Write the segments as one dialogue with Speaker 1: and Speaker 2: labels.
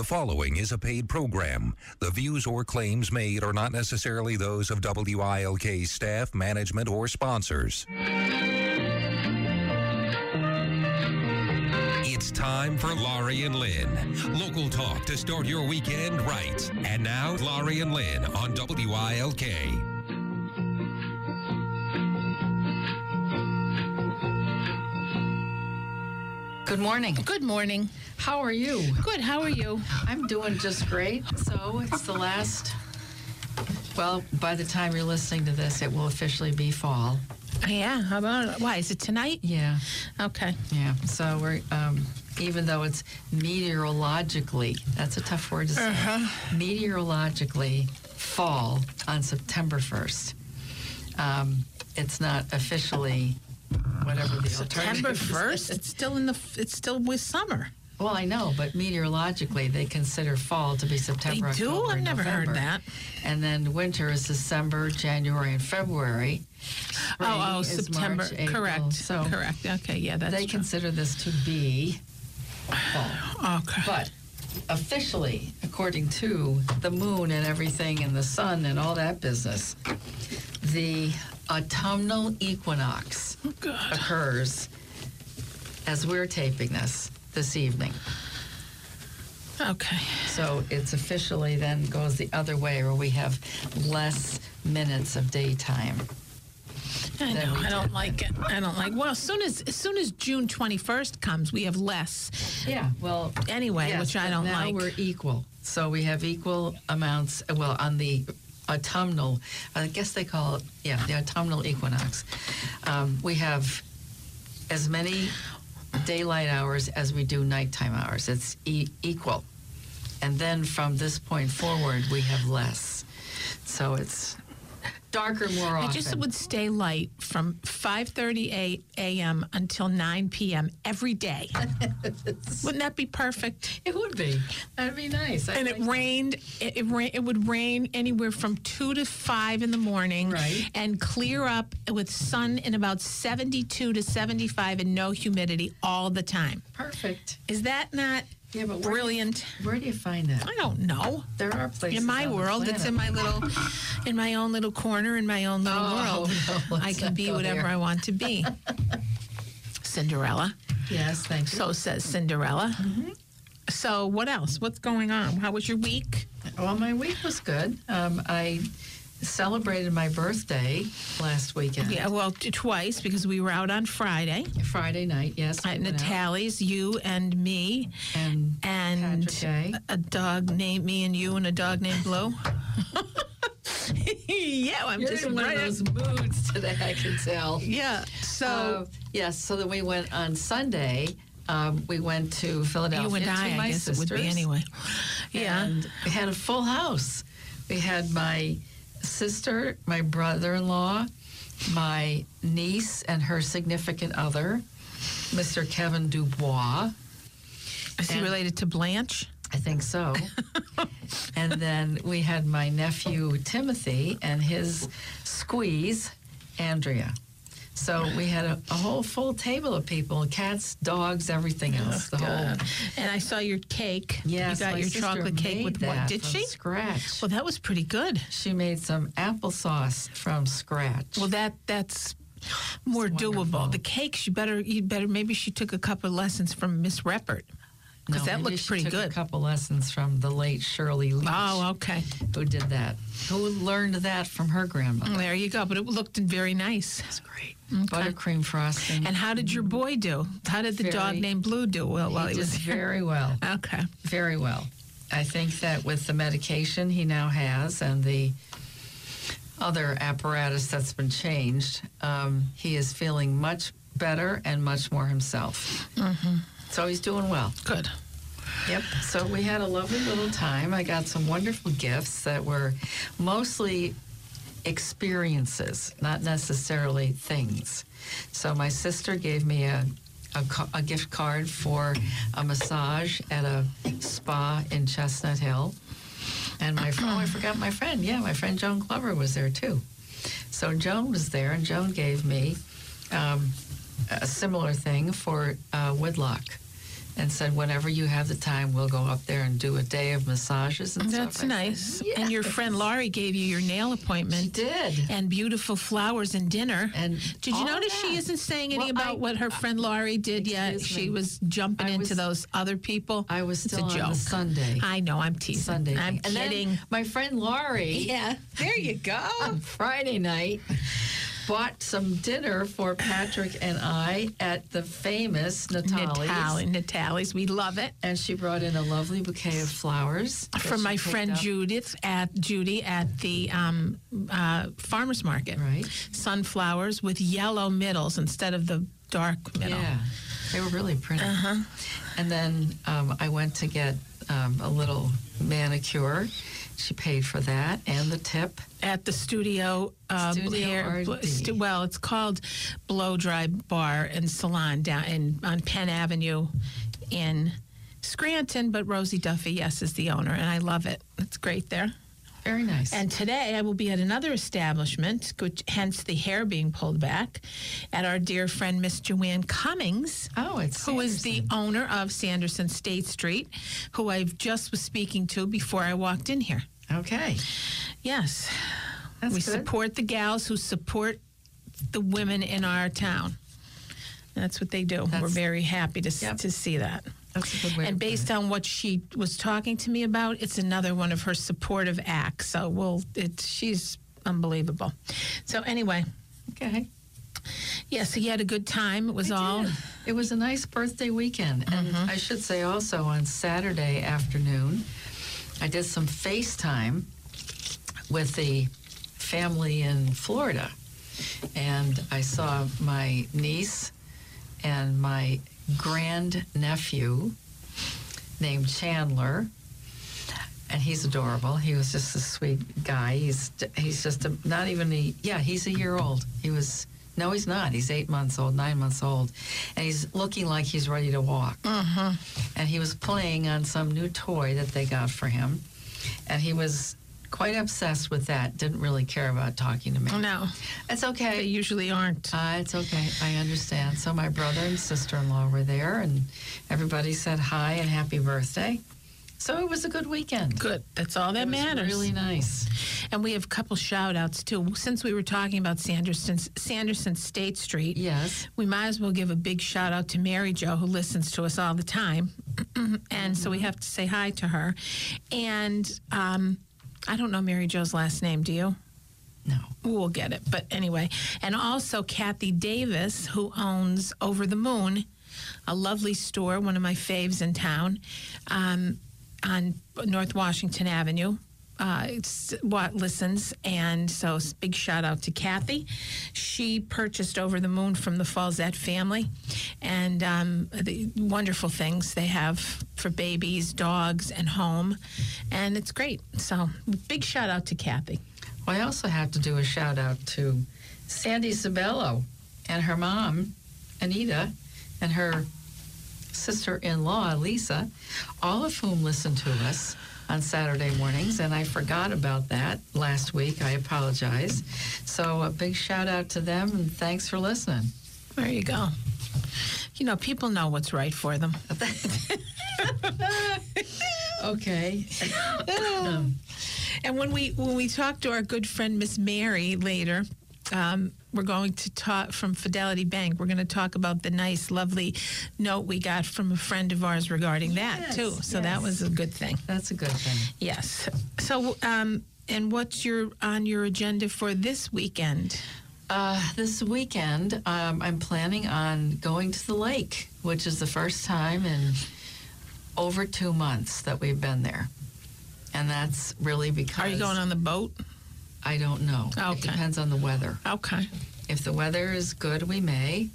Speaker 1: The following is a paid program. The views or claims made are not necessarily those of WILK staff, management, or sponsors. It's time for Laurie and Lynn. Local talk to start your weekend right. And now, Laurie and Lynn on WILK.
Speaker 2: Good morning.
Speaker 3: Good morning.
Speaker 2: How are you?
Speaker 3: Good. How are you?
Speaker 2: I'm doing just great. So it's the last. Well, by the time you're listening to this, it will officially be fall.
Speaker 3: Yeah. How about it? Why is it tonight?
Speaker 2: Yeah,
Speaker 3: Okay.
Speaker 2: yeah. So we're um, even though it's meteorologically, that's a tough word to say. Meteorologically, fall on September 1st. Um, it's not officially whatever the
Speaker 3: September first. It's still in the. It's still with summer.
Speaker 2: Well, I know, but meteorologically, they consider fall to be September.
Speaker 3: They do?
Speaker 2: October,
Speaker 3: I've
Speaker 2: and
Speaker 3: never heard that.
Speaker 2: And then winter is December, January, and February. Oh, Spring
Speaker 3: oh, oh,
Speaker 2: is
Speaker 3: September.
Speaker 2: March, April.
Speaker 3: Correct.
Speaker 2: So
Speaker 3: correct. Okay. Yeah, that's
Speaker 2: they
Speaker 3: true.
Speaker 2: consider this to be fall.
Speaker 3: Okay.
Speaker 2: But officially, according to the moon and everything, and the sun and all that business, the autumnal equinox
Speaker 3: Oh,
Speaker 2: occurs as we're taping this this evening.
Speaker 3: Okay.
Speaker 2: So it's officially then goes the other way, where we have less minutes of daytime.
Speaker 3: I know. I don't like it. I don't like. Well, as soon as as soon as June twenty first comes, we have less
Speaker 2: Yeah, well,
Speaker 3: anyway,
Speaker 2: yes,
Speaker 3: which I don't
Speaker 2: now
Speaker 3: like.
Speaker 2: we're equal, so we have equal amounts. Well, on the autumnal, I guess they call it, yeah, the autumnal equinox. Um, we have as many daylight hours as we do nighttime hours. It's e- equal, and then from this point forward, we have less. So it's darker more often.
Speaker 3: I just would stay light from 5:30 a.m. until 9 p.m. every day. Wouldn't that be perfect?
Speaker 2: It would be. That'd be nice. I
Speaker 3: and it
Speaker 2: like that.
Speaker 3: rained. It, it, ra- it would rain anywhere from two to five in the morning,
Speaker 2: Right.
Speaker 3: and clear up with sun in about seventy-two to seventy-five and no humidity all the time.
Speaker 2: Perfect.
Speaker 3: Is that not
Speaker 2: Yeah, but where,
Speaker 3: brilliant?
Speaker 2: where do you find that?
Speaker 3: I don't know.
Speaker 2: There are places
Speaker 3: In my world, it's in my little, in my own little corner, in my own little
Speaker 2: Oh,
Speaker 3: world.
Speaker 2: no,
Speaker 3: I can be whatever
Speaker 2: there.
Speaker 3: I want to be. Cinderella.
Speaker 2: Yes, thank you.
Speaker 3: So says Cinderella.
Speaker 2: Mm-hmm.
Speaker 3: So what else? What's going on? How was your week?
Speaker 2: Well, my week was good. Um, I celebrated my birthday last weekend.
Speaker 3: Yeah, well, t- twice because we were out on Friday
Speaker 2: Friday night, yes.
Speaker 3: at
Speaker 2: went out.
Speaker 3: Natalie's, you and me,
Speaker 2: And
Speaker 3: and
Speaker 2: Patrick Day.
Speaker 3: a dog named me and you and a dog named Blue. yeah, I'm
Speaker 2: you're
Speaker 3: just
Speaker 2: in one
Speaker 3: right
Speaker 2: of those moods today, I can tell.
Speaker 3: Yeah. So
Speaker 2: Uh, yes, so then we went on Sunday. Um, we went to Philadelphia
Speaker 3: you and
Speaker 2: to
Speaker 3: I,
Speaker 2: my
Speaker 3: I guess it would be anyway. Yeah.
Speaker 2: And we had a full house. We had my sister, my brother in law, my niece, and her significant other, Mr. Kevin Dubois.
Speaker 3: Is he related to Blanche?
Speaker 2: I think so. and then we had my nephew, Timothy, and his squeeze, Andrea. So we had a, a whole full table of people cats, dogs, everything oh, else. the whole.
Speaker 3: And I saw your cake.
Speaker 2: Yes,
Speaker 3: you got
Speaker 2: my
Speaker 3: your chocolate cake with what? Did
Speaker 2: from
Speaker 3: she?
Speaker 2: Scratch.
Speaker 3: Well, that was pretty good.
Speaker 2: She made some applesauce from scratch.
Speaker 3: Well, that that's more doable. The cakes, you better you better maybe she took a couple of lessons from Miss Reppert because
Speaker 2: No,
Speaker 3: that
Speaker 2: she
Speaker 3: pretty
Speaker 2: took
Speaker 3: good.
Speaker 2: A couple lessons from the late Shirley Leach,
Speaker 3: Oh, okay.
Speaker 2: who did that. Who learned that from her grandmother.
Speaker 3: Mm, there you go. But it looked very nice.
Speaker 2: That's great. Buttercream frosting.
Speaker 3: And how did your mm-hmm. boy do? How did the dog named Blue do? Well, while
Speaker 2: he
Speaker 3: he was here.
Speaker 2: very well.
Speaker 3: Okay.
Speaker 2: Very well. I think that with the medication he now has and the other apparatus that's been changed, um, he is feeling much better and much more himself. Mm-hmm. So he's doing well.
Speaker 3: Good.
Speaker 2: Yep. So we had a lovely little time. I got some wonderful gifts that were mostly experiences, not necessarily things. So my sister gave me a, a, a gift card for a massage at a spa in Chestnut Hill. And my oh, I forgot my friend. Yeah, my friend Joan Glover was there too. So Joan was there, and Joan gave me um, a similar thing for uh, Woodloch. and said, whenever you have the time, we'll go up there and do a day of massages and
Speaker 3: That's
Speaker 2: stuff. I said,
Speaker 3: nice. And your friend Laurie gave you your nail appointment.
Speaker 2: She did.
Speaker 3: And beautiful flowers and dinner.
Speaker 2: And
Speaker 3: did you notice she isn't saying any
Speaker 2: Well,
Speaker 3: about
Speaker 2: I-
Speaker 3: what her friend Laurie did yet?
Speaker 2: Excuse
Speaker 3: She was jumping
Speaker 2: I
Speaker 3: into those other people.
Speaker 2: I was
Speaker 3: It's
Speaker 2: still
Speaker 3: a
Speaker 2: on
Speaker 3: joke.
Speaker 2: Sunday.
Speaker 3: I know. I'm teasing.
Speaker 2: Sunday.
Speaker 3: I'm.
Speaker 2: And
Speaker 3: kidding.
Speaker 2: my friend Laurie.
Speaker 3: yeah. There you go.
Speaker 2: on Friday night bought some dinner for Patrick and I at the famous Natalie's.
Speaker 3: Natalie, Natalie's. We love it.
Speaker 2: And she brought in a lovely bouquet of flowers
Speaker 3: From my friend
Speaker 2: up.
Speaker 3: Judith at Judy at the um, uh, farmers market.
Speaker 2: Right.
Speaker 3: Sunflowers with yellow middles instead of the dark middle.
Speaker 2: Yeah, they were really pretty.
Speaker 3: Uh-huh.
Speaker 2: And then um, I went to get um, a little manicure. She paid for that and the tip.
Speaker 3: at the studio, uh,
Speaker 2: Studio
Speaker 3: hair. Stu- well, it's called Blow Dry Bar and Salon down in on Penn Avenue in Scranton. But Rosie Duffy, yes, is the owner, and I love it. It's great there.
Speaker 2: Very nice.
Speaker 3: And today I will be at another establishment, which, hence the hair being pulled back, at our dear friend Miss Joanne Cummings.
Speaker 2: oh, it's
Speaker 3: Who is the owner of Sanderson State Street, who I just was speaking to before I walked in here.
Speaker 2: okay?
Speaker 3: Yes.
Speaker 2: That's
Speaker 3: we
Speaker 2: good.
Speaker 3: support the gals who support the women in our town. That's what they do. We're very happy to,
Speaker 2: Yep.
Speaker 3: to see that.
Speaker 2: That's a good way.
Speaker 3: And based on what she was talking to me about, it's another one of her supportive acts. So we'll, it's, she's unbelievable. So anyway,
Speaker 2: okay.
Speaker 3: so you had a good time. It was all,
Speaker 2: did. It was a nice birthday weekend. And
Speaker 3: Mm-hmm.
Speaker 2: I should say also on Saturday afternoon, I did some FaceTime with the family in Florida. And I saw my niece and my grand nephew named Chandler. And he's adorable. He was just a sweet guy. He's he's just a, not even a yeah. He's a year old. He was no, he's not. He's eight months old, nine months old, and he's looking like he's ready to walk. Mm-hmm. And he was playing on some new toy that they got for him, and he was quite obsessed with that. Didn't really care about talking to me.
Speaker 3: Oh, no,
Speaker 2: It's
Speaker 3: they
Speaker 2: okay.
Speaker 3: usually aren't.
Speaker 2: Uh, it's okay. I understand. So my brother and sister-in-law were there, and everybody said hi and happy birthday. So it was a good weekend.
Speaker 3: Good. That's all that matters.
Speaker 2: Really nice.
Speaker 3: And we have a couple shout outs too. Since we were talking about Sanderson, Sanderson State Street,
Speaker 2: Yes.
Speaker 3: we might as well give a big shout out to Mary Jo, who listens to us all the time. and so we have to say hi to her. And um, I don't know Mary Jo's last name, do you?
Speaker 2: No.
Speaker 3: We'll get it. But anyway, and also Kathy Davis, who owns Over the Moon, a lovely store, one of my faves in town, um, on North Washington Avenue. Uh, what listens, and so big shout out to Kathy. She purchased Over the Moon from the Falzette family, and um, the wonderful things they have for babies, dogs, and home, and it's great. So big shout out to Kathy.
Speaker 2: Well, I also have to do a shout out to Sandy Sabello and her mom, Anita, and her sister in law, Lisa, all of whom listen to us on Saturday mornings. And I forgot about that last week. I apologize. So a big shout out to them and thanks for listening.
Speaker 3: There you go. You know, people know what's right for them.
Speaker 2: Okay.
Speaker 3: And when we when we talk to our good friend Miss Mary later, um, we're going to talk from Fidelity Bank. We're going to talk about the nice, lovely note we got from a friend of ours regarding that too. So that was a good thing.
Speaker 2: That's a good thing.
Speaker 3: Yes. So, um, and what's your on your agenda for this weekend?
Speaker 2: Uh, this weekend, um, I'm planning on going to the lake, which is the first time in over two months that we've been there. And that's really because
Speaker 3: Are you going on the boat?
Speaker 2: I don't know. It depends on the weather.
Speaker 3: Okay.
Speaker 2: If the weather is good, we may.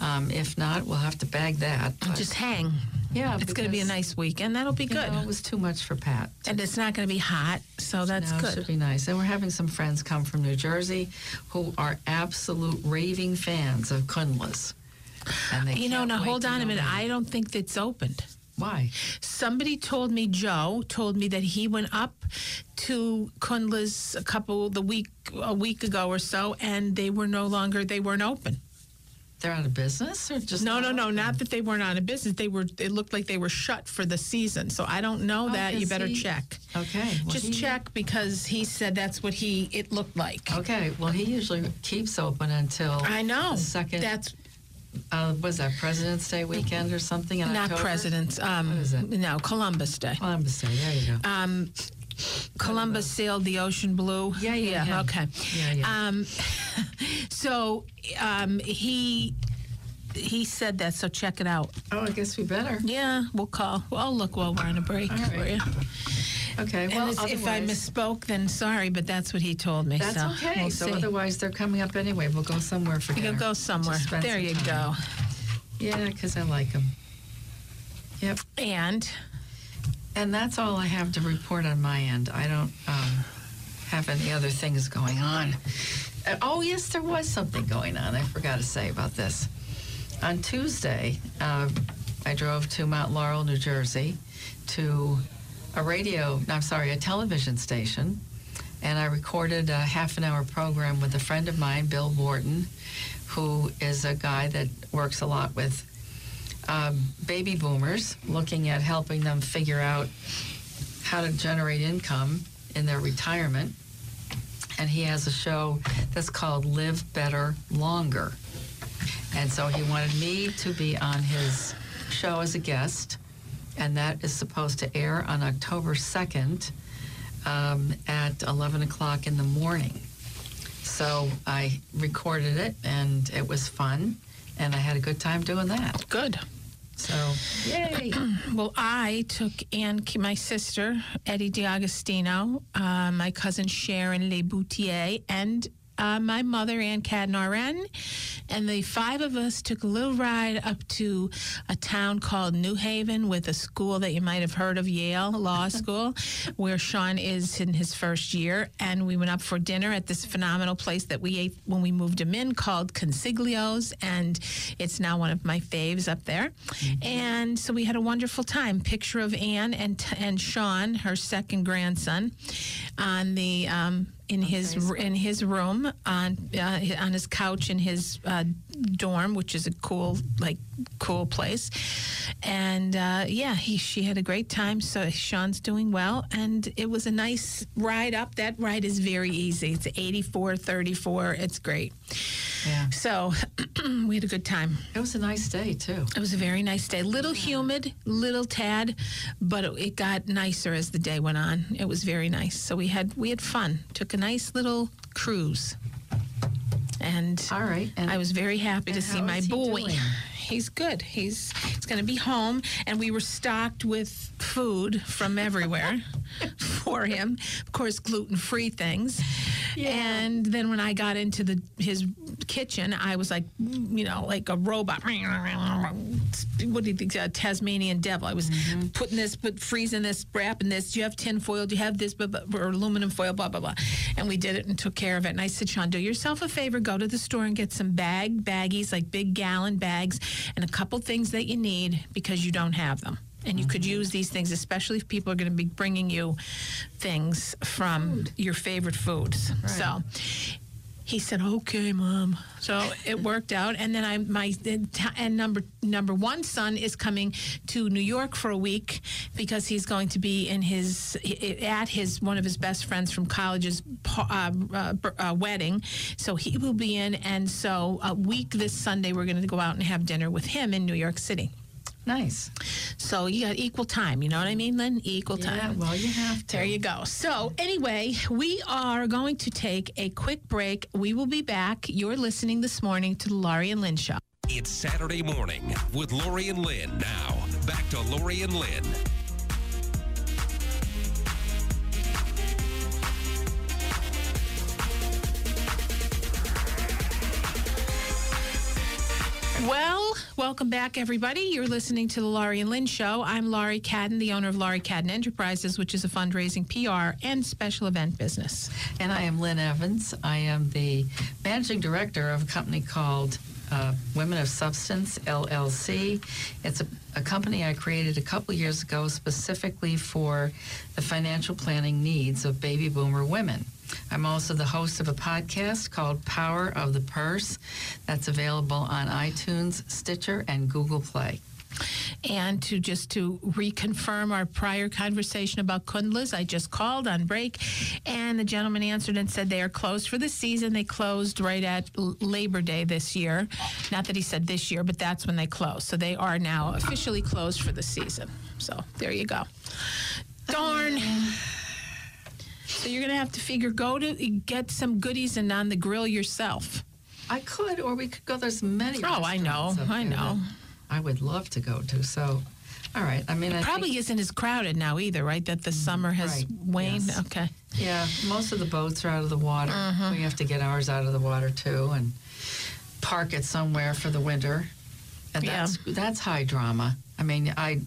Speaker 2: Um, if not, we'll have to bag that. But,
Speaker 3: Just hang.
Speaker 2: yeah,
Speaker 3: It's going to be a nice weekend. That'll be good.
Speaker 2: know, it was too much for Pat.
Speaker 3: and it's not going to be hot, so that's
Speaker 2: no, It
Speaker 3: good.
Speaker 2: should be nice. And we're having some friends come from New Jersey who are absolute raving fans of Kundla's. And they
Speaker 3: You know, now hold on a minute. I don't think it's opened.
Speaker 2: Why?
Speaker 3: Somebody told me, Joe told me that he went up to Kundla's a couple the week a week ago or so, and they were no longer they weren't open.
Speaker 2: they're out of business or just
Speaker 3: No,
Speaker 2: not
Speaker 3: no, no,
Speaker 2: open?
Speaker 3: not that they weren't out of business. They were. It looked like they were shut for the season. So I don't know oh, that. You better
Speaker 2: he-
Speaker 3: check.
Speaker 2: Okay. well,
Speaker 3: Just
Speaker 2: he-
Speaker 3: check because he said that's what he. It looked like.
Speaker 2: Okay. Well, he usually keeps open until
Speaker 3: I know.
Speaker 2: the second.
Speaker 3: That's
Speaker 2: uh, was that President's Day weekend or something in
Speaker 3: not
Speaker 2: October?
Speaker 3: presidents. Um,
Speaker 2: What is it?
Speaker 3: No, Columbus Day.
Speaker 2: Columbus Day. There you go.
Speaker 3: Um, Columbus sailed the ocean blue.
Speaker 2: Yeah, yeah, yeah.
Speaker 3: Okay.
Speaker 2: Yeah, yeah.
Speaker 3: Um, so um, he he said that. So check it out.
Speaker 2: oh, I guess we better.
Speaker 3: Yeah, we'll call. Well, I'll look while we're on a break
Speaker 2: All right.
Speaker 3: for you.
Speaker 2: Okay. Well,
Speaker 3: if I misspoke, then sorry, but that's what he told me.
Speaker 2: That's
Speaker 3: so
Speaker 2: okay.
Speaker 3: We'll
Speaker 2: so
Speaker 3: see.
Speaker 2: otherwise, they're coming up anyway. We'll go somewhere for
Speaker 3: You
Speaker 2: dinner.
Speaker 3: can go somewhere. There
Speaker 2: some
Speaker 3: you
Speaker 2: time.
Speaker 3: go.
Speaker 2: Yeah, because I like them. Yep.
Speaker 3: And
Speaker 2: And that's all I have to report on my end. I don't um, have any other things going on. Uh, oh, yes, there was something going on. I forgot to say about this. On Tuesday, uh, I drove to Mount Laurel, New Jersey, to a radio, I'm sorry, a television station, and I recorded a half an hour program with a friend of mine, Bill Wharton, who is a guy that works a lot with um, baby boomers, looking at helping them figure out how to generate income in their retirement. And he has a show that's called Live Better Longer. And so he wanted me to be on his show as a guest, and that is supposed to air on October 2nd um, at 11 o'clock in the morning. So I recorded it, and it was fun, and I had a good time doing that.
Speaker 3: good.
Speaker 2: So, yay!
Speaker 3: Well, I took Ann, my sister, Eddie D'Agostino, uh, my cousin Sharon Leboutier, and uh, my mother, Ann Cadnaran, and the five of us took a little ride up to a town called New Haven with a school that you might have heard of, Yale Law School, where Sean is in his first year. And we went up for dinner at this phenomenal place that we ate when we moved him in called Consiglio's, and it's now one of my faves up there. And so we had a wonderful time. Picture of Anne and and Sean, her second grandson, on the um, in his
Speaker 2: Facebook.
Speaker 3: in his room on uh, on his couch in his uh, dorm, which is a cool like cool place. And uh, yeah, he she had a great time. So Sean's doing well, and it was a nice ride up. That ride is very easy. It's 84, 34. It's great.
Speaker 2: Yeah.
Speaker 3: So we had a good time.
Speaker 2: It was a nice day, too.
Speaker 3: It was a very nice day. Little humid, little tad, but it, it got nicer as the day went on. It was very nice. So we had we had fun. Took a nice little cruise, and
Speaker 2: All right. And
Speaker 3: I was very happy to see my boy.
Speaker 2: doing?
Speaker 3: He's good. He's he's going to be home, and we were stocked with food from everywhere for him. Of course, gluten free things. Yeah. And then when I got into the his kitchen, I was like, you know, like a robot. What do you think? A Tasmanian devil. I was
Speaker 2: Mm-hmm.
Speaker 3: putting this, put freezing this, wrapping this. Do you have tin foil? Do you have this? Blah, blah, or aluminum foil? Blah blah blah. And we did it and took care of it. And I said, Sean, do yourself a favor. Go to the store and get some bag baggies, like big gallon bags, and a couple things that you need because you don't have them. And you could mm-hmm. use these things, especially if people are going to be bringing you things from your favorite foods. So he said, "Okay, mom." So it worked out, and then I my and number number one son is coming to New York for a week because he's going to be in his at his one of his best friends from college's uh, uh, uh, wedding. So he will be in, and so a week this Sunday we're going to go out and have dinner with him in New York City.
Speaker 2: Nice.
Speaker 3: So you got equal time. You know what I mean, Lynn? Equal
Speaker 2: Yeah,
Speaker 3: time.
Speaker 2: well, you have to.
Speaker 3: There you go. So, anyway, we are going to take a quick break. We will be back. You're listening this morning to the Laurie and Lynn Show.
Speaker 1: It's Saturday morning with Laurie and Lynn. Now, back to Laurie and Lynn.
Speaker 3: Well, welcome back, everybody. You're listening to the Laurie and Lynn Show. I'm Laurie Cadden, the owner of Laurie Cadden Enterprises, which is a fundraising, PR, and special event business.
Speaker 2: And I am Lynn Evans. I am the managing director of a company called uh, Women of Substance LLC. It's a, a company I created a couple years ago specifically for the financial planning needs of baby boomer women. I'm also the host of a podcast called Power of the Purse that's available on iTunes, Stitcher, and Google Play.
Speaker 3: And to just to reconfirm our prior conversation about Kundlas, I just called on break, and the gentleman answered and said they are closed for the season. They closed right at Labor Day this year. Not that he said this year, but that's when they closed. So they are now officially closed for the season. So there you go. Darn. So you're gonna have to figure go to get some goodies and on the grill yourself.
Speaker 2: I could, or we could go. There's many.
Speaker 3: Oh, I know, I know.
Speaker 2: I would love to go to. So, all right. I mean, I
Speaker 3: Probably
Speaker 2: think,
Speaker 3: isn't as crowded now either, right? That the summer has
Speaker 2: right,
Speaker 3: waned.
Speaker 2: yes.
Speaker 3: Okay.
Speaker 2: yeah, most of the boats are out of the water.
Speaker 3: Mm-hmm.
Speaker 2: We have to get ours out of the water too, and park it somewhere for the winter. And
Speaker 3: Yeah.
Speaker 2: that's that's high drama. I mean, I.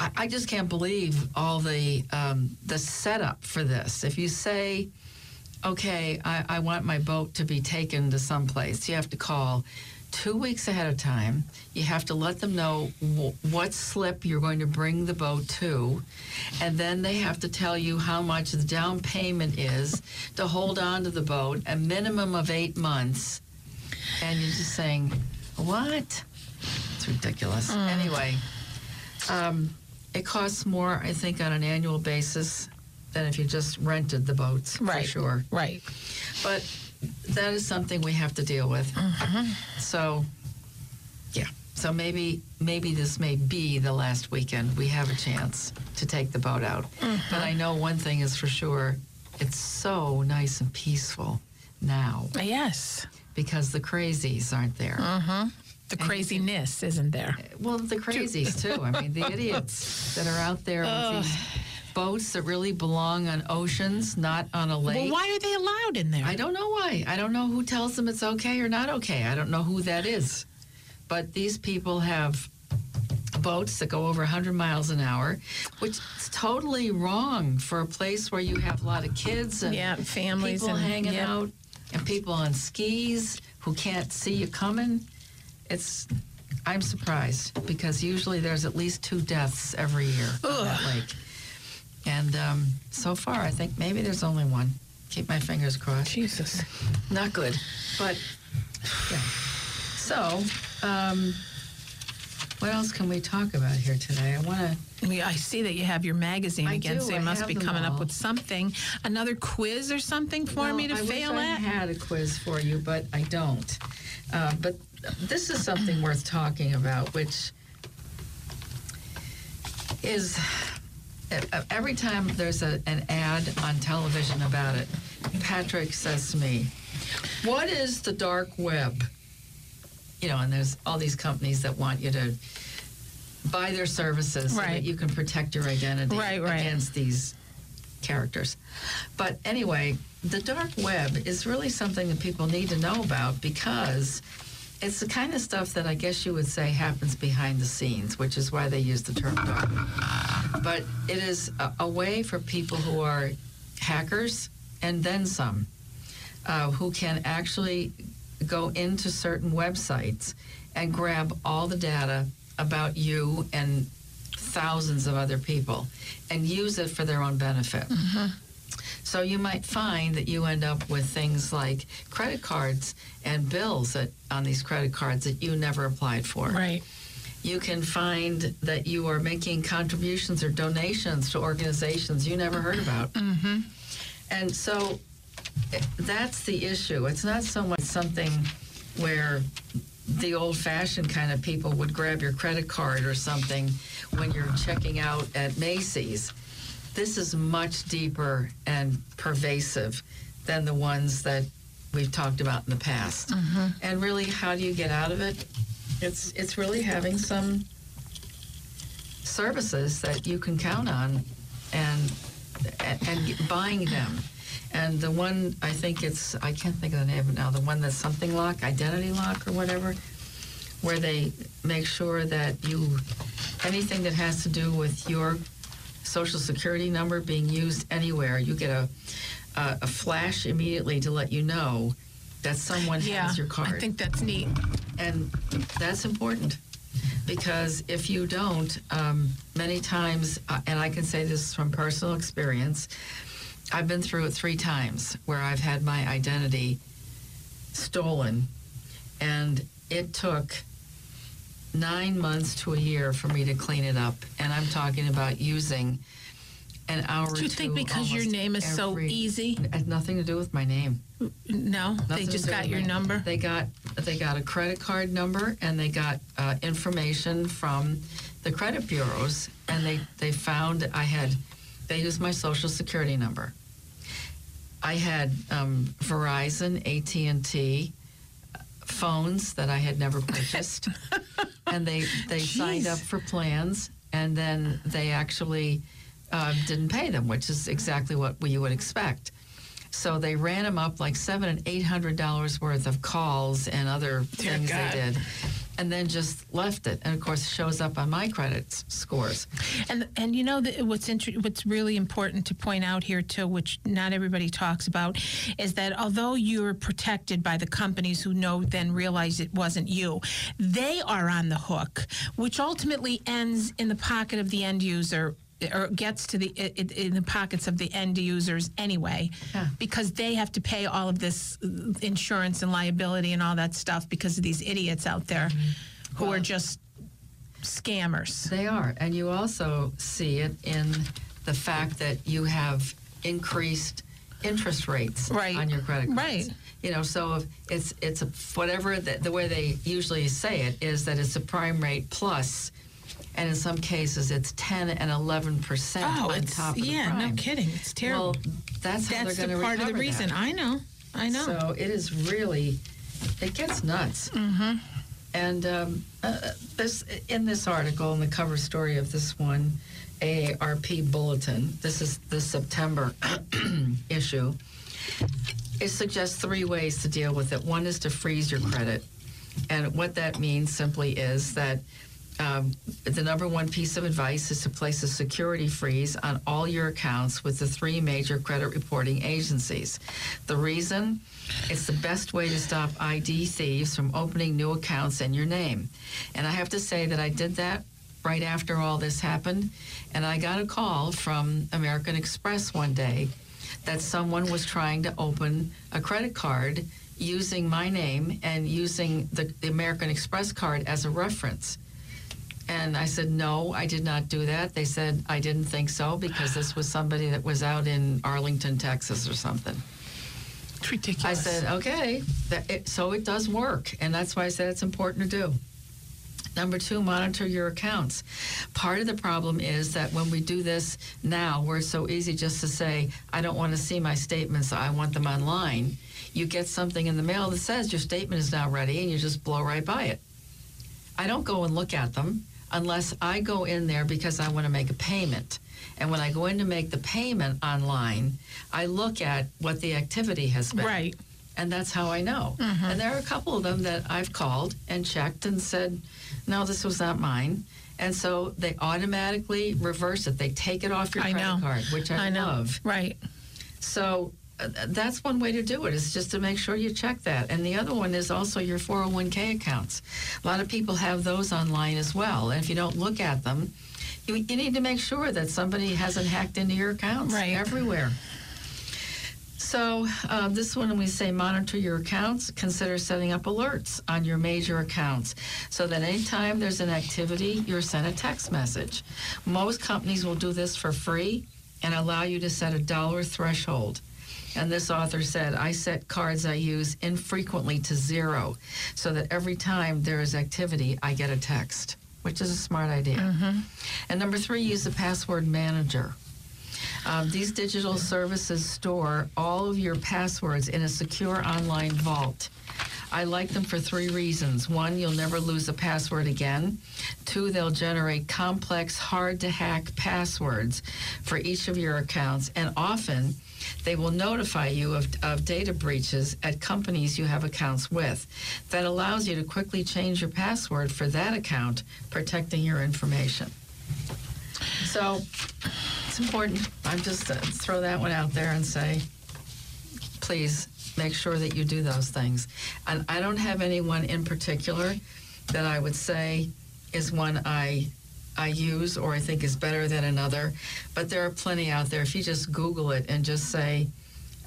Speaker 2: I I just can't believe all the um, the setup for this. If you say, "Okay, I, I want my boat to be taken to someplace," you have to call two weeks ahead of time. You have to let them know w- what slip you're going to bring the boat to, and then they have to tell you how much the down payment is to hold on to the boat, a minimum of eight months. And you're just saying, "What?" It's ridiculous. Anyway, um, it costs more, I think, on an annual basis than if you just rented the boats,
Speaker 3: Right.
Speaker 2: for sure.
Speaker 3: Right.
Speaker 2: But that is something we have to deal with. Mm-hmm. So, yeah. So maybe maybe this may be the last weekend we have a chance to take the boat out. Mm-hmm. But I know one thing is for sure: it's so nice and peaceful now
Speaker 3: Yes.
Speaker 2: because the crazies aren't there. Mm-hmm.
Speaker 3: The craziness isn't there.
Speaker 2: Uh, well, the crazies too. I mean, the idiots that are out there with these boats that really belong on oceans, not on a lake.
Speaker 3: Well, why are they allowed in there?
Speaker 2: I don't know why. I don't know who tells them it's okay or not okay. I don't know who that is. But these people have boats that go over 100 miles an hour, which is totally wrong for a place where you have a lot of kids and
Speaker 3: Yeah, families
Speaker 2: people
Speaker 3: and-
Speaker 2: hanging
Speaker 3: yep.
Speaker 2: out and people on skis who can't see you coming. It's I'm surprised because usually there's at least two deaths every year on that lake. And um, so far, I think maybe there's only one. Keep my fingers crossed.
Speaker 3: Jesus.
Speaker 2: Not good, but yeah. So, um, what else can we talk about here today? I want to.
Speaker 3: I see that you have your magazine
Speaker 2: I
Speaker 3: again,
Speaker 2: do.
Speaker 3: so you
Speaker 2: I
Speaker 3: must be coming up with something. Another quiz or something for me to
Speaker 2: I
Speaker 3: fail
Speaker 2: wish I had a quiz for you, but I don't. Uh, but this is something worth talking about, which is every time there's a, an ad on television about it, Patrick says to me, What is the dark web? You know, and there's all these companies that want you to buy their services so that you can protect your identity
Speaker 3: Right, right.
Speaker 2: against these characters. But anyway, the dark web is really something that people need to know about because it's the kind of stuff that I guess you would say happens behind the scenes, which is why they use the term dark. But it is a, a way for people who are hackers and then some, uh, who can actually go into certain websites and grab all the data about you and thousands of other people and use it for their own benefit. So you might find that you end up with things like credit cards and bills that, on these credit cards that you never applied for.
Speaker 3: Right.
Speaker 2: You can find that you are making contributions or donations to organizations you never heard about.
Speaker 3: Mm-hmm.
Speaker 2: And so that's the issue. It's not so much something where the old fashioned kind of people would grab your credit card or something when you're checking out at Macy's. This is much deeper and pervasive than the ones that we've talked about in the past. Mm-hmm. And really, how do you get out of it? It's it's really having some services that you can count on, and and, and buying them. And the one I think it's I can't think of the name of it now. The one that's something lock, identity lock, or whatever, where they make sure that you anything that has to do with your social security number being used anywhere, you get a a, a flash immediately to let you know that someone
Speaker 3: Yeah.
Speaker 2: has your card.
Speaker 3: I think that's neat.
Speaker 2: And that's important because if you don't, um, many times, uh, and I can say this from personal experience, I've been through it three times where I've had my identity stolen, and it took nine months to a year for me to clean it up. And I'm talking about using an hour.
Speaker 3: Do you think because your name is so easy?
Speaker 2: It had nothing to do with my name.
Speaker 3: No, they
Speaker 2: Nothing to
Speaker 3: just got your
Speaker 2: me.
Speaker 3: number.
Speaker 2: They got they got a credit card number and they got uh, information from the credit bureaus and they they found I had they used my social security number. I had um, Verizon, AT and T phones that I had never purchased, and they they signed up for plans and then they actually uh, didn't pay them, which is exactly what you would expect. So they ran them up like seven and eight hundred dollars worth of calls and other
Speaker 3: Dear
Speaker 2: things
Speaker 3: God.
Speaker 2: they did, and then just left it. And of course, shows up on my credit scores.
Speaker 3: And and you know that what's what's really important to point out here too, which not everybody talks about, is that although you're protected by the companies who know then realize it wasn't you, they are on the hook, which ultimately ends in the pocket of the end user. Or gets to the in the pockets of the end users anyway,
Speaker 2: Yeah.
Speaker 3: because they have to pay all of this insurance and liability and all that stuff because of these idiots out there mm-hmm. who are just scammers.
Speaker 2: They are, and you also see it in the fact that you have increased interest rates
Speaker 3: Right.
Speaker 2: on your credit cards.
Speaker 3: Right.
Speaker 2: You know, so if it's it's a, whatever the, the way they usually say it is that it's a prime rate plus, and in some cases it's ten and eleven percent
Speaker 3: Oh,
Speaker 2: on top of
Speaker 3: yeah,
Speaker 2: the prime.
Speaker 3: no kidding. It's terrible.
Speaker 2: Well, that's how
Speaker 3: That's
Speaker 2: they're going to
Speaker 3: part of the reason. I know. I know.
Speaker 2: So it is really, it gets nuts. Mm-hmm. And um, uh, this in this article, in the cover story of this one, AARP bulletin. This is the September issue. It suggests three ways to deal with it. One is to freeze your credit, and what that means simply is that. Um, the number one piece of advice is to place a security freeze on all your accounts with the three major credit reporting agencies. The reason? It's the best way to stop ID thieves from opening new accounts in your name. And I have to say that I did that right after all this happened. And I got a call from American Express one day that someone was trying to open a credit card using my name and using the, the American Express card as a reference. And I said, no, I did not do that. They said, I didn't think so because this was somebody that was out in Arlington, Texas or something.
Speaker 3: It's
Speaker 2: I said, okay, that it, so it does work. And that's why I said it's important to do. Number two, monitor your accounts. Part of the problem is that when we do this now, where it's so easy just to say, I don't want to see my statements, I want them online, you get something in the mail that says your statement is now ready and you just blow right by it. I don't go and look at them unless I go in there because I want to make a payment. And when I go in to make the payment online, I look at what the activity has been.
Speaker 3: right.
Speaker 2: And that's how I know. Mm-hmm. And there are a couple of them that I've called and checked and said, no, this was not mine. And so they automatically reverse it. They take it off your
Speaker 3: I
Speaker 2: credit
Speaker 3: know.
Speaker 2: card, which I,
Speaker 3: know.
Speaker 2: love.
Speaker 3: Right.
Speaker 2: So that's one way to do it is just to make sure you check that. And the other one is also your 401k accounts. A lot of people have those online as well. And if you don't look at them, you, you need to make sure that somebody hasn't hacked into your accounts
Speaker 3: Right.
Speaker 2: everywhere. So uh, this one, we say monitor your accounts. Consider setting up alerts on your major accounts, so that anytime there's an activity, you're sent a text message. Most companies will do this for free and allow you to set a dollar threshold. And this author said, I set cards I use infrequently to zero, so that every time there is activity, I get a text, which is a smart idea. And number three, use the password manager. Um, these digital services store all of your passwords in a secure online vault. I like them for three reasons. One, you'll never lose a password again. Two, they'll generate complex, hard to hack passwords for each of your accounts. And often, they will notify you of, of data breaches at companies you have accounts with. That allows you to quickly change your password for that account, protecting your information. So it's important. I'm just uh, throw that one out there and say, please make sure that you do those things. And I don't have anyone in particular that I would say is one I I use or I think is better than another, but there are plenty out there. If you just Google it and just say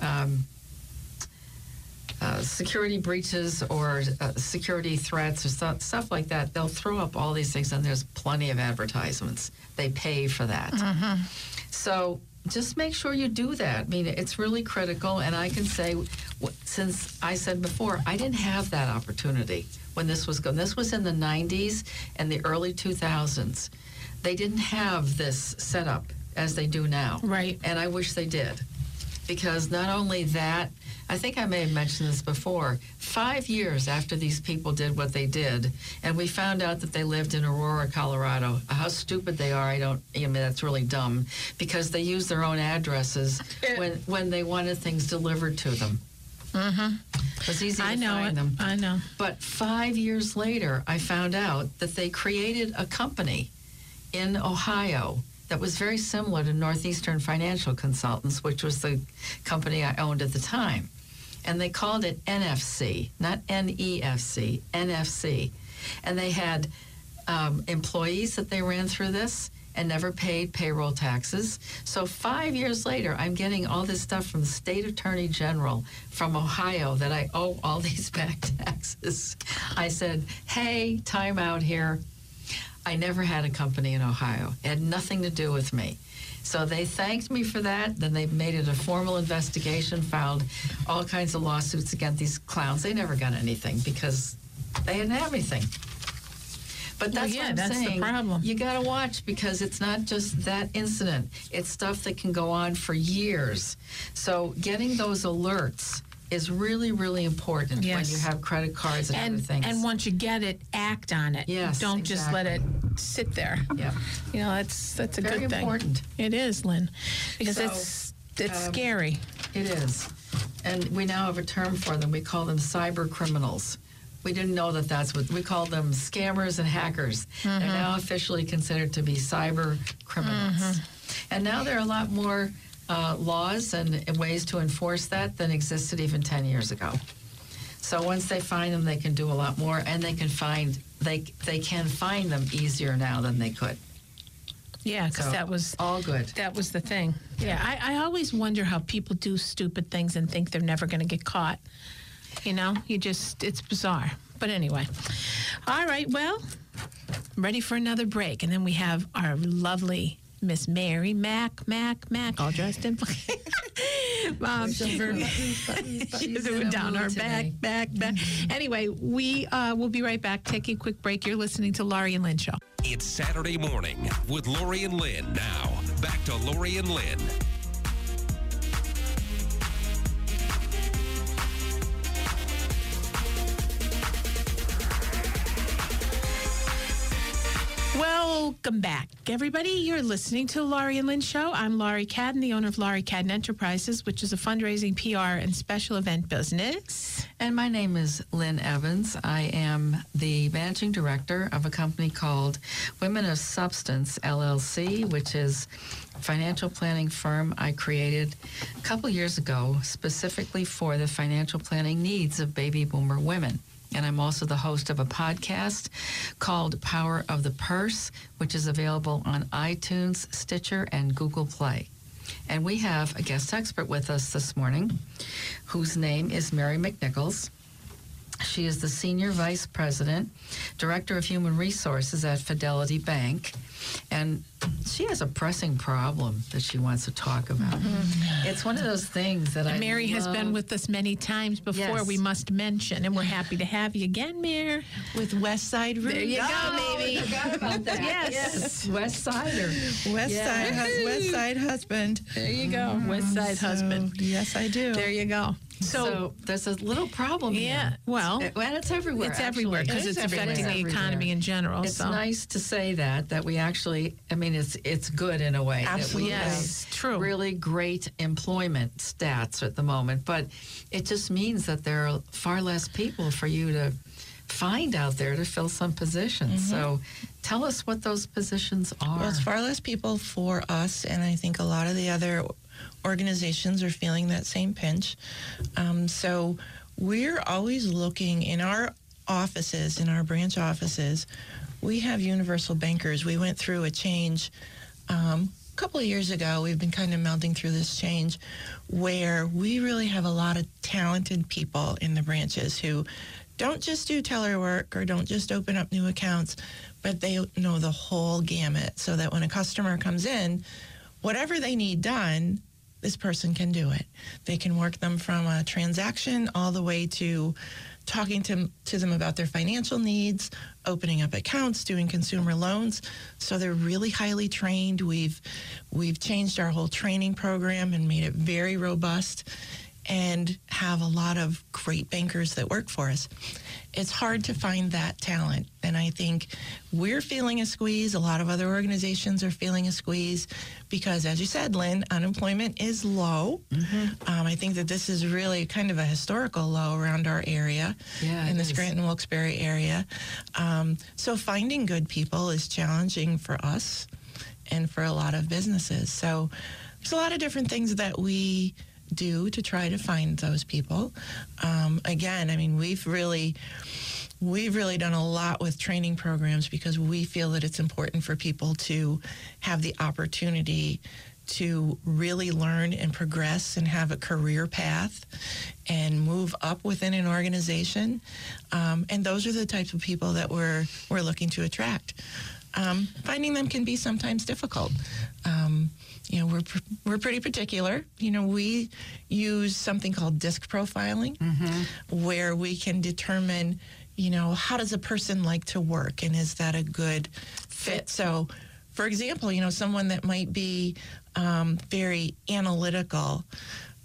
Speaker 2: um, uh, security breaches or uh, security threats or stuff, stuff like that, they'll throw up all these things, and there's plenty of advertisements. They pay for that. So just make sure you do that. I mean, it's really critical, and I can say, since I said before, I didn't have that opportunity when this was going. This was in the 90s and the early 2000s. They didn't have this set up as they do now.
Speaker 3: Right.
Speaker 2: And I wish they did. Because not only that, I think I may have mentioned this before. Five years after these people did what they did, and we found out that they lived in Aurora, Colorado. How stupid they are! I don't. I mean, that's really dumb because they use their own addresses when when they wanted things delivered to them. Mm-hmm. It was easy to
Speaker 3: I know
Speaker 2: find
Speaker 3: it.
Speaker 2: them.
Speaker 3: I know.
Speaker 2: But five years later, I found out that they created a company in Ohio that was very similar to Northeastern Financial Consultants, which was the company I owned at the time. And they called it NFC, not NEFC, NFC. And they had um, employees that they ran through this and never paid payroll taxes. So five years later, I'm getting all this stuff from the state attorney general from Ohio that I owe all these back taxes. I said, hey, time out here. I never had a company in Ohio. It had nothing to do with me. So they thanked me for that. Then they made it a formal investigation, filed all kinds of lawsuits against these clowns. They never got anything because they didn't have anything. But
Speaker 3: Well,
Speaker 2: that's
Speaker 3: yeah,
Speaker 2: what I'm
Speaker 3: that's the
Speaker 2: saying.
Speaker 3: problem.
Speaker 2: You got to watch because it's not just that incident. It's stuff that can go on for years. So getting those alerts is really, really important when you have credit cards and,
Speaker 3: And
Speaker 2: other things.
Speaker 3: and once you get it, act on it.
Speaker 2: Yes,
Speaker 3: Don't just let it sit there.
Speaker 2: yeah.
Speaker 3: You know, that's that's a
Speaker 2: Very
Speaker 3: good thing.
Speaker 2: important.
Speaker 3: It is, Lynn, because
Speaker 2: So,
Speaker 3: it's it's
Speaker 2: um,
Speaker 3: scary.
Speaker 2: It is. And we now have a term for them. We call them cyber criminals. We didn't know that that's what we call them scammers and hackers. They're now officially considered to be cyber criminals. And now there are a lot more uh, laws and ways to enforce that than existed even 10 years ago. So once they find them, they can do a lot more, and they can find they they can find them easier now than they could.
Speaker 3: Yeah, because
Speaker 2: So
Speaker 3: that was
Speaker 2: all good.
Speaker 3: that was the thing. Yeah, I, I always wonder how people do stupid things and think they're never going to get caught. You know, you just, it's bizarre. But anyway, all right, well, I'm ready for another break. And then we have our lovely Miss Mary Mac, Mac, Mac, all dressed in black. um, she's doing down her back,
Speaker 2: today.
Speaker 3: back, back. Anyway, we uh, will be right back. Taking a quick break. You're listening to Laurie and Lynn Show.
Speaker 1: It's Saturday morning with Laurie and Lynn. Now, back to Laurie and Lynn.
Speaker 3: Welcome back, everybody. You're listening to Laurie and Lynn Show. I'm Laurie Cadden, the owner of Laurie Cadden Enterprises, which is a fundraising, PR, and special event business.
Speaker 2: And my name is Lynn Evans. I am the managing director of a company called Women of Substance LLC, which is a financial planning firm I created a couple years ago specifically for the financial planning needs of baby boomer women. And I'm also the host of a podcast called Power of the Purse, which is available on iTunes, Stitcher, and Google Play. And we have a guest expert with us this morning whose name is Mary McNichols. She is the Senior Vice President, Director of Human Resources at Fidelity Bank. And she has a pressing problem that she wants to talk about. Mm-hmm. It's one of those things that I
Speaker 3: Mary has been with us many times before,
Speaker 2: Yes.
Speaker 3: we must mention, and we're happy to have you again, Mary.
Speaker 4: with West Side Room.
Speaker 3: There you go,
Speaker 2: Oh,
Speaker 3: baby.
Speaker 2: Forgot about that.
Speaker 3: Yes.
Speaker 2: yes. West Sider.
Speaker 4: West
Speaker 2: Yeah.
Speaker 4: Side West Side husband.
Speaker 3: There you go, West mm-hmm. Side husband.
Speaker 4: Yes, I do.
Speaker 3: There you go.
Speaker 2: So,
Speaker 3: So,
Speaker 2: there's a little problem
Speaker 3: yeah,
Speaker 2: here.
Speaker 3: well,
Speaker 2: Uh, Well, it's everywhere.
Speaker 3: it's everywhere because
Speaker 2: It
Speaker 3: it's
Speaker 2: everywhere.
Speaker 3: affecting the economy in general.
Speaker 2: It's
Speaker 3: so.
Speaker 2: nice to say that that we actually. I mean, it's it's good in a way. that we
Speaker 4: Absolutely.
Speaker 2: have
Speaker 3: Yes, true.
Speaker 2: Really great employment stats at the moment, but it just means that there are far less people for you to find out there to fill some positions. So, tell us what those positions are.
Speaker 4: Well, it's far less people for us, and I think a lot of the other organizations are feeling that same pinch. Um, so we're always looking in our offices, in our branch offices, we have universal bankers. We went through a change um, a couple of years ago. We've been kind of melding through this change where we really have a lot of talented people in the branches who don't just do teller work or don't just open up new accounts, but they know the whole gamut so that when a customer comes in, whatever they need done, this person can do it. They can work them from a transaction all the way to talking to, to them about their financial needs, opening up accounts, doing consumer loans. So they're really highly trained. We've we've changed our whole training program and made it very robust and have a lot of great bankers that work for us. It's hard to find that talent. And I think we're feeling a squeeze. A lot of other organizations are feeling a squeeze because, as you said, Lynn, unemployment is low. Mm-hmm. Um, I think that this is really kind of a historical low around our area
Speaker 2: Yeah,
Speaker 4: in the. Scranton Wilkes-Barre area. Um, so finding good people is challenging for us and for a lot of businesses. So there's a lot of different things that we do to try to find those people. Um, again, I mean, we've really we've really done a lot with training programs because we feel that it's important for people to have the opportunity to really learn and progress and have a career path and move up within an organization. Um, and those are the types of people that we're we're looking to attract. Um, finding them can be sometimes difficult. Um, you know, we're pr- we're pretty particular. You know, we use something called disc profiling, where we can determine, you know, how does a person like to work, and is that a good fit? So, for example, you know, someone that might be um, very analytical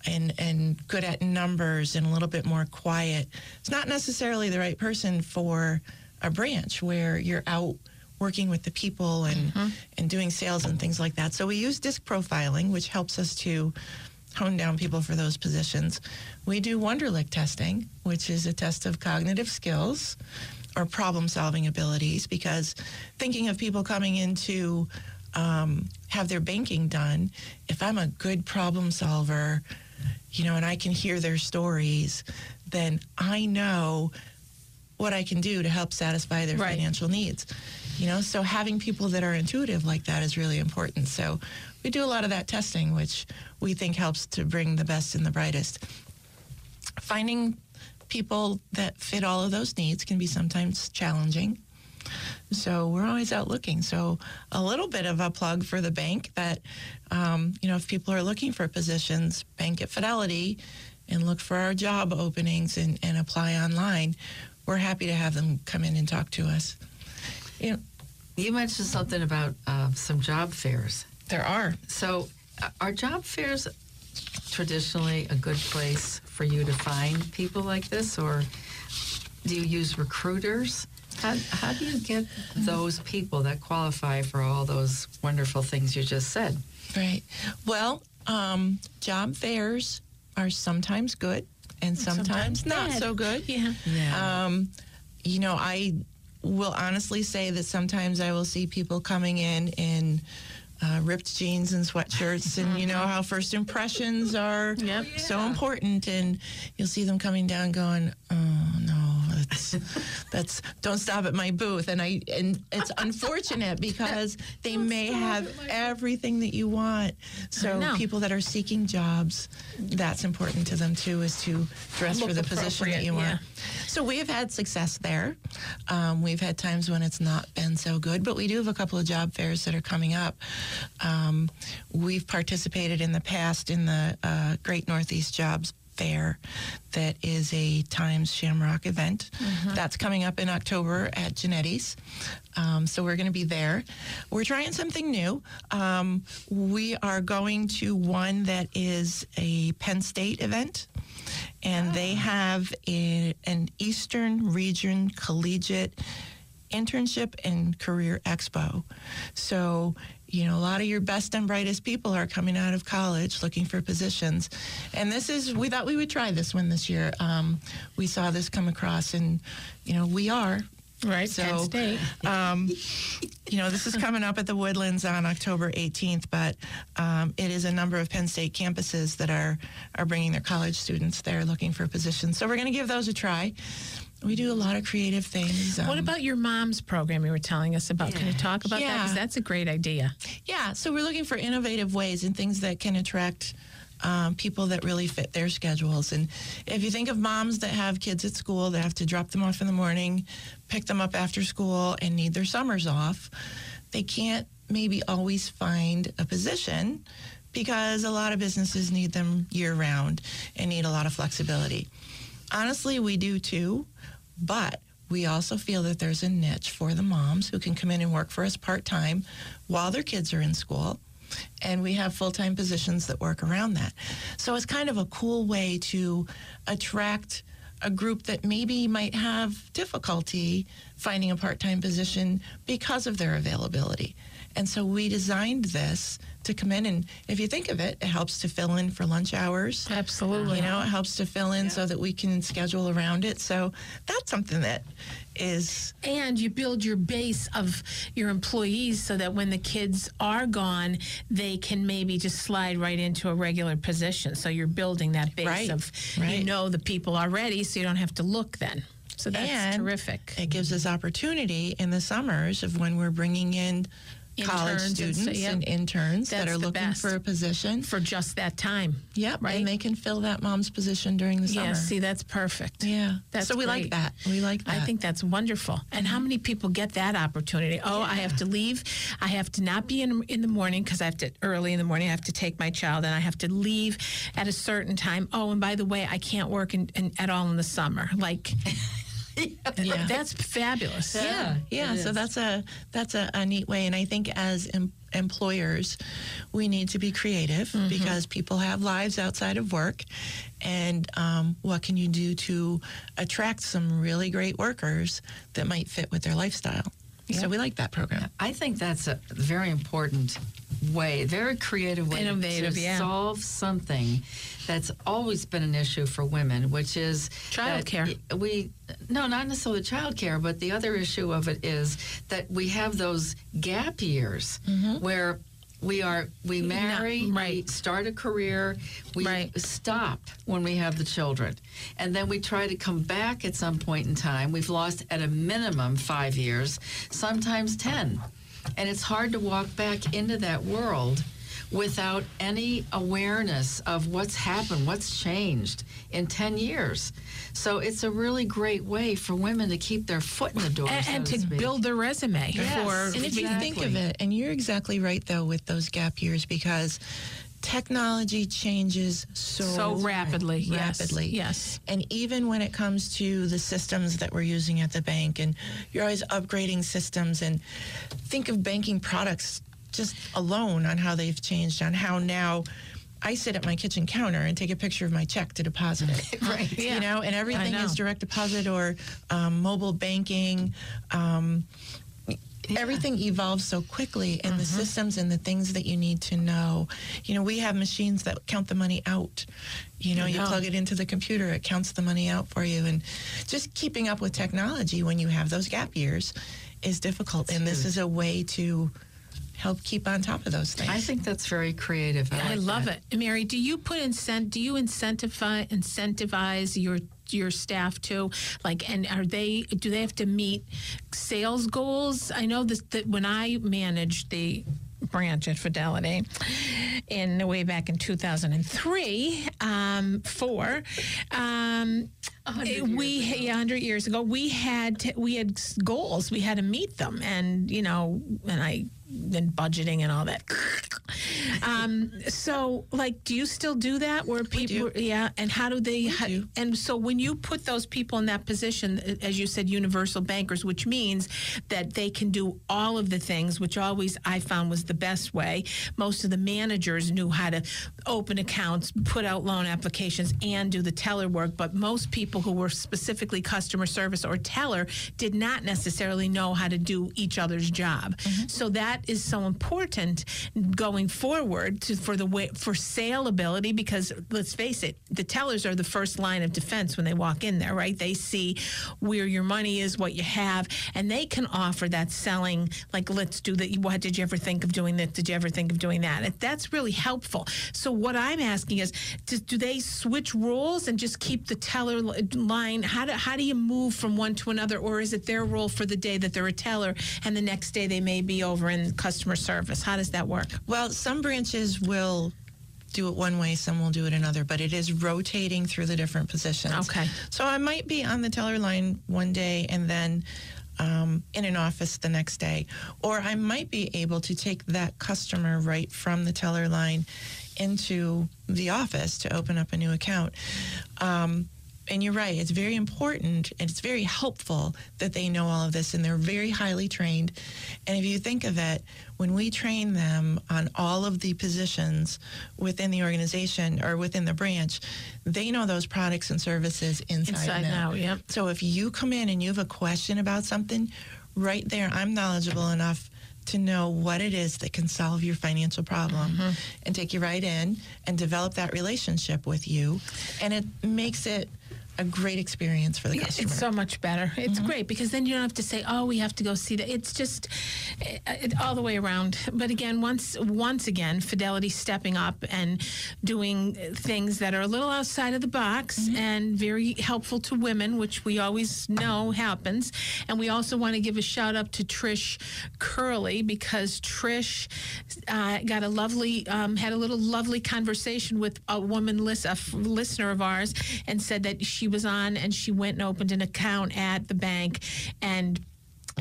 Speaker 4: and and good at numbers and a little bit more quiet, it's not necessarily the right person for a branch where you're out working with the people and and doing sales and things like that. So we use disc profiling, which helps us to hone down people for those positions. We do Wonderlic testing, which is a test of cognitive skills or problem solving abilities, because thinking of people coming into um, have their banking done, if I'm a good problem solver, you know, and I can hear their stories, then I know what I can do to help satisfy their
Speaker 3: Right.
Speaker 4: financial needs. You know, so having people that are intuitive like that is really important. So we do a lot of that testing, which we think helps to bring the best and the brightest. Finding people that fit all of those needs can be sometimes challenging. So we're always out looking. So a little bit of a plug for the bank that, um, you know, if people are looking for positions, bank at Fidelity and look for our job openings and, and apply online. We're happy to have them come in and talk to us. You know,
Speaker 2: You mentioned something about uh, some job fairs.
Speaker 4: there are.
Speaker 2: So, uh, are job fairs traditionally a good place for you to find people like this, or do you use recruiters? How, how do you get those people that qualify for all those wonderful things you just said?
Speaker 4: Right. Well, um, job fairs are sometimes good and sometimes, not so good.
Speaker 3: Yeah.
Speaker 2: Yeah.
Speaker 4: Um, you know, I will honestly say that sometimes I will see people coming in in uh, ripped jeans and sweatshirts, and you know how first impressions are
Speaker 3: Yep.
Speaker 4: so important, and you'll see them coming down going, "Oh that's that's don't stop at my booth," and I and it's unfortunate because they may have everything that you want. So people that are seeking jobs, that's important to them too, is to dress
Speaker 3: Look
Speaker 4: for the position that you want.
Speaker 3: appropriate,
Speaker 4: So we have had success there. Um, we've had times when it's not been so good, but we do have a couple of job fairs that are coming up. Um, we've participated in the past in the uh, Great Northeast Jobs Fair, that is a Times Shamrock event. That's coming up in October at Genetti's. Um, so we're going to be there. We're trying something new. Um, we are going to one that is a Penn State event and they have a, an Eastern Region Collegiate Internship and Career Expo. So, you know, a lot of your best and brightest people are coming out of college looking for positions. And this is, we thought we would try this one this year. Um, we saw this come across, and, you know, we are.
Speaker 3: Right.
Speaker 4: So,
Speaker 3: Penn State.
Speaker 4: um, you know, this is coming up at the Woodlands on October 18th, but um, it is a number of Penn State campuses that are are bringing their college students there looking for positions. So we're going to give those a try. We do a lot of creative things.
Speaker 3: What
Speaker 4: um,
Speaker 3: about your mom's program you were telling us about? Can you
Speaker 2: Yeah.
Speaker 3: talk about that?
Speaker 4: Yeah.
Speaker 3: Because that's a great idea.
Speaker 4: Yeah, so we're looking for innovative ways and things that can attract um, people that really fit their schedules. And if you think of moms that have kids at school that have to drop them off in the morning, pick them up after school, and need their summers off, they can't maybe always find a position because a lot of businesses need them year round and need a lot of flexibility. Honestly, we do too, but we also feel that there's a niche for the moms who can come in and work for us part time while their kids are in school. And we have full time positions that work around that. So it's kind of a cool way to attract a group that maybe might have difficulty finding a part time position because of their availability. And so we designed this to come in, and if you think of it, it helps to fill in for lunch hours.
Speaker 3: Absolutely.
Speaker 4: You know, it helps to fill in
Speaker 2: Yeah.
Speaker 4: so that we can schedule around it. So that's something that is
Speaker 3: And you build your base of your employees so that when the kids are gone, they can maybe just slide right into a regular position. So you're building that base
Speaker 4: Right,
Speaker 3: of you know the people already, so you don't have to look then. So that's
Speaker 4: And
Speaker 3: terrific.
Speaker 4: it gives us opportunity in the summers of when we're bringing in college
Speaker 3: Interns and so-
Speaker 4: students and interns that are looking for a position.
Speaker 3: for just that time.
Speaker 4: Yep,
Speaker 3: right?
Speaker 4: and they can fill that mom's position during the summer.
Speaker 3: Yeah, see, that's perfect.
Speaker 4: yeah,
Speaker 3: That's
Speaker 4: so we like that. We like that.
Speaker 3: I think that's wonderful. And how many people get that opportunity? Oh, I have to leave. I have to not be in in the morning because I have to early in the morning. I have to take my child, and I have to leave at a certain time. Oh, and by the way, I can't work in, in, at all in the summer. Like,
Speaker 4: Yeah.
Speaker 3: that's fabulous.
Speaker 4: yeah, yeah.
Speaker 2: it
Speaker 4: So that's a that's a, a neat way, and I think as em- employers, we need to be creative
Speaker 3: Mm-hmm.
Speaker 4: because people have lives outside of work, and um, what can you do to attract some really great workers that might fit with their lifestyle? So we like that program.
Speaker 2: I think that's a very important way, very creative way
Speaker 3: Innovative,
Speaker 2: to
Speaker 3: yeah.
Speaker 2: solve something that's always been an issue for women, which is
Speaker 3: Childcare.
Speaker 2: We no, not necessarily childcare, but the other issue of it is that we have those gap years mm-hmm. where we are we marry, we
Speaker 3: right.
Speaker 2: start a career, we
Speaker 3: Right.
Speaker 2: stop when we have the children, and then we try to come back at some point in time. We've lost at a minimum five years, sometimes ten, and it's hard to walk back into that world without any awareness of what's happened, what's changed in 10 years. So it's a really great way for women to keep their foot in the door.
Speaker 3: And,
Speaker 2: so
Speaker 3: and
Speaker 2: to
Speaker 3: to build their resume
Speaker 2: Yes.
Speaker 3: for
Speaker 4: And if you think of it, and you're exactly right though with those gap years because technology changes so,
Speaker 3: So rapidly, yes,
Speaker 4: rapidly.
Speaker 3: yes.
Speaker 4: And even when it comes to the systems that we're using at the bank, and you're always upgrading systems, and think of banking products just alone on how they've changed, on how now. I sit at my kitchen counter and take a picture of my check to deposit it.
Speaker 2: Right.
Speaker 3: Yeah.
Speaker 4: You know, and everything
Speaker 3: know.
Speaker 4: is direct deposit or um, mobile banking. Um, Everything evolves so quickly, and the systems and the things that you need to know. You know, we have machines that count the money out. You know, you plug it into the computer, it counts the money out for you. And just keeping up with technology when you have those gap years is difficult. and this is a way to help keep on top of those things.
Speaker 2: I think that's very creative.
Speaker 3: I
Speaker 2: like
Speaker 3: love
Speaker 2: that.
Speaker 3: it, Mary. Do you put incent? Do you incentivize incentivize your your staff too? Like, and are they? Do they have to meet sales goals? I know this, that when I managed the branch at Fidelity in way back in 2003, um, four. Um, we yeah, 100 years ago we had to, we had goals we had to meet them and you know and i and budgeting and all that. Um, so like do you still do that where people yeah and how do they how,
Speaker 4: do.
Speaker 3: and so when you put those people in that position as you said universal bankers which means that they can do all of the things which always i found was the best way. Most of the managers knew how to open accounts put out loan applications and do the teller work but most people who were specifically customer service or teller did not necessarily know how to do each other's job. So that is so important going forward to, for the way for saleability because let's face it, the tellers are the first line of defense when they walk in there, right? They see where your money is, what you have, and they can offer that selling. Like, let's do that. What did you ever think of doing that? Did you ever think of doing that? That's really helpful. So what I'm asking is, do, do they switch roles and just keep the teller line? How do how do you move from one to another, or is it their role for the day that they're a teller and the next day they may be over in customer service? How does that work?
Speaker 4: Well, some branches will do it one way, some will do it another, but it is rotating through the different positions.
Speaker 3: Okay.
Speaker 4: So I might be on the teller line one day and then um, in an office the next day, or I might be able to take that customer right from the teller line into the office to open up a new account. Um, and you're right, it's very important and it's very helpful that they know all of this and they're very highly trained. And if you think of it, when we train them on all of the positions within the organization or within the branch, they know those products and services inside,
Speaker 3: Inside
Speaker 4: and out.
Speaker 3: yep.
Speaker 4: So if you come in and you have a question about something, right there, I'm knowledgeable enough to know what it is that can solve your financial problem
Speaker 3: Mm-hmm.
Speaker 4: and take you right in and develop that relationship with you. And it makes it a great experience for the customer.
Speaker 3: It's so much better. It's great because then you don't have to say, "Oh, we have to go see that." It's just it, it, all the way around. But again, once once again, Fidelity stepping up and doing things that are a little outside of the box and very helpful to women, which we always know happens. And we also want to give a shout out to Trish Curley because Trish uh, got a lovely um, had a little lovely conversation with a woman, lis- a f- listener of ours, and said that she was on and she went and opened an account at the bank and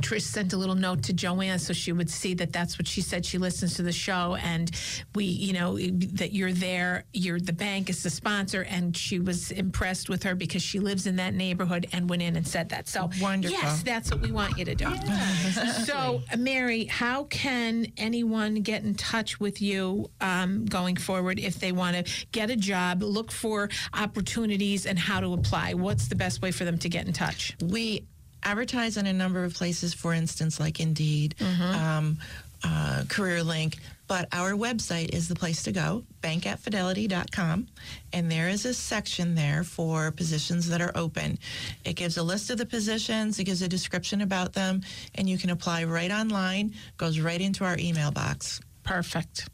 Speaker 3: Trish sent a little note to Joanne so she would see that that's what she said. She listens to the show, and we, you know, that you're there. You're the bank is the sponsor, and she was impressed with her because she lives in that neighborhood and went in and said that. So
Speaker 4: Wonderful.
Speaker 3: Yes, that's what we want you to do. so, Mary, how can anyone get in touch with you um, going forward if they want to get a job, look for opportunities, and how to apply? What's the best way for them to get in touch?
Speaker 4: we advertise in a number of places, for instance, like Indeed, um, uh, Career Link. But our website is the place to go, bankatfidelity.com. And there is a section there for positions that are open. It gives a list of the positions, it gives a description about them, and you can apply right online, goes right into our email box.
Speaker 3: Perfect.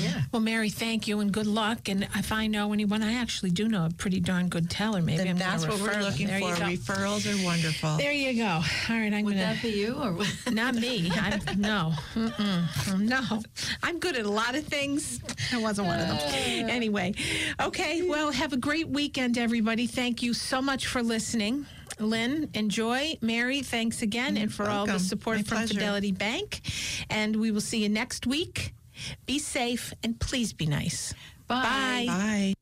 Speaker 2: Yeah.
Speaker 3: Well, Mary, thank you and good luck. And if I know anyone, I actually do know a pretty darn good teller. Maybe
Speaker 4: Then
Speaker 3: I'm
Speaker 4: that's what we're looking for. Referrals are wonderful.
Speaker 3: there you go. All right, I'm
Speaker 2: Would
Speaker 3: gonna.
Speaker 2: that be you or?
Speaker 3: Not me. I, no, Mm-mm. no. I'm good at a lot of things. I wasn't one of them. Anyway, okay. Well, have a great weekend, everybody. Thank you so much for listening. Lynn, enjoy. Mary, thanks again, and for all the support
Speaker 4: My
Speaker 3: from
Speaker 4: pleasure.
Speaker 3: Fidelity Bank. And we will see you next week. Be safe and please be nice.
Speaker 2: Bye.
Speaker 3: Bye.
Speaker 4: Bye.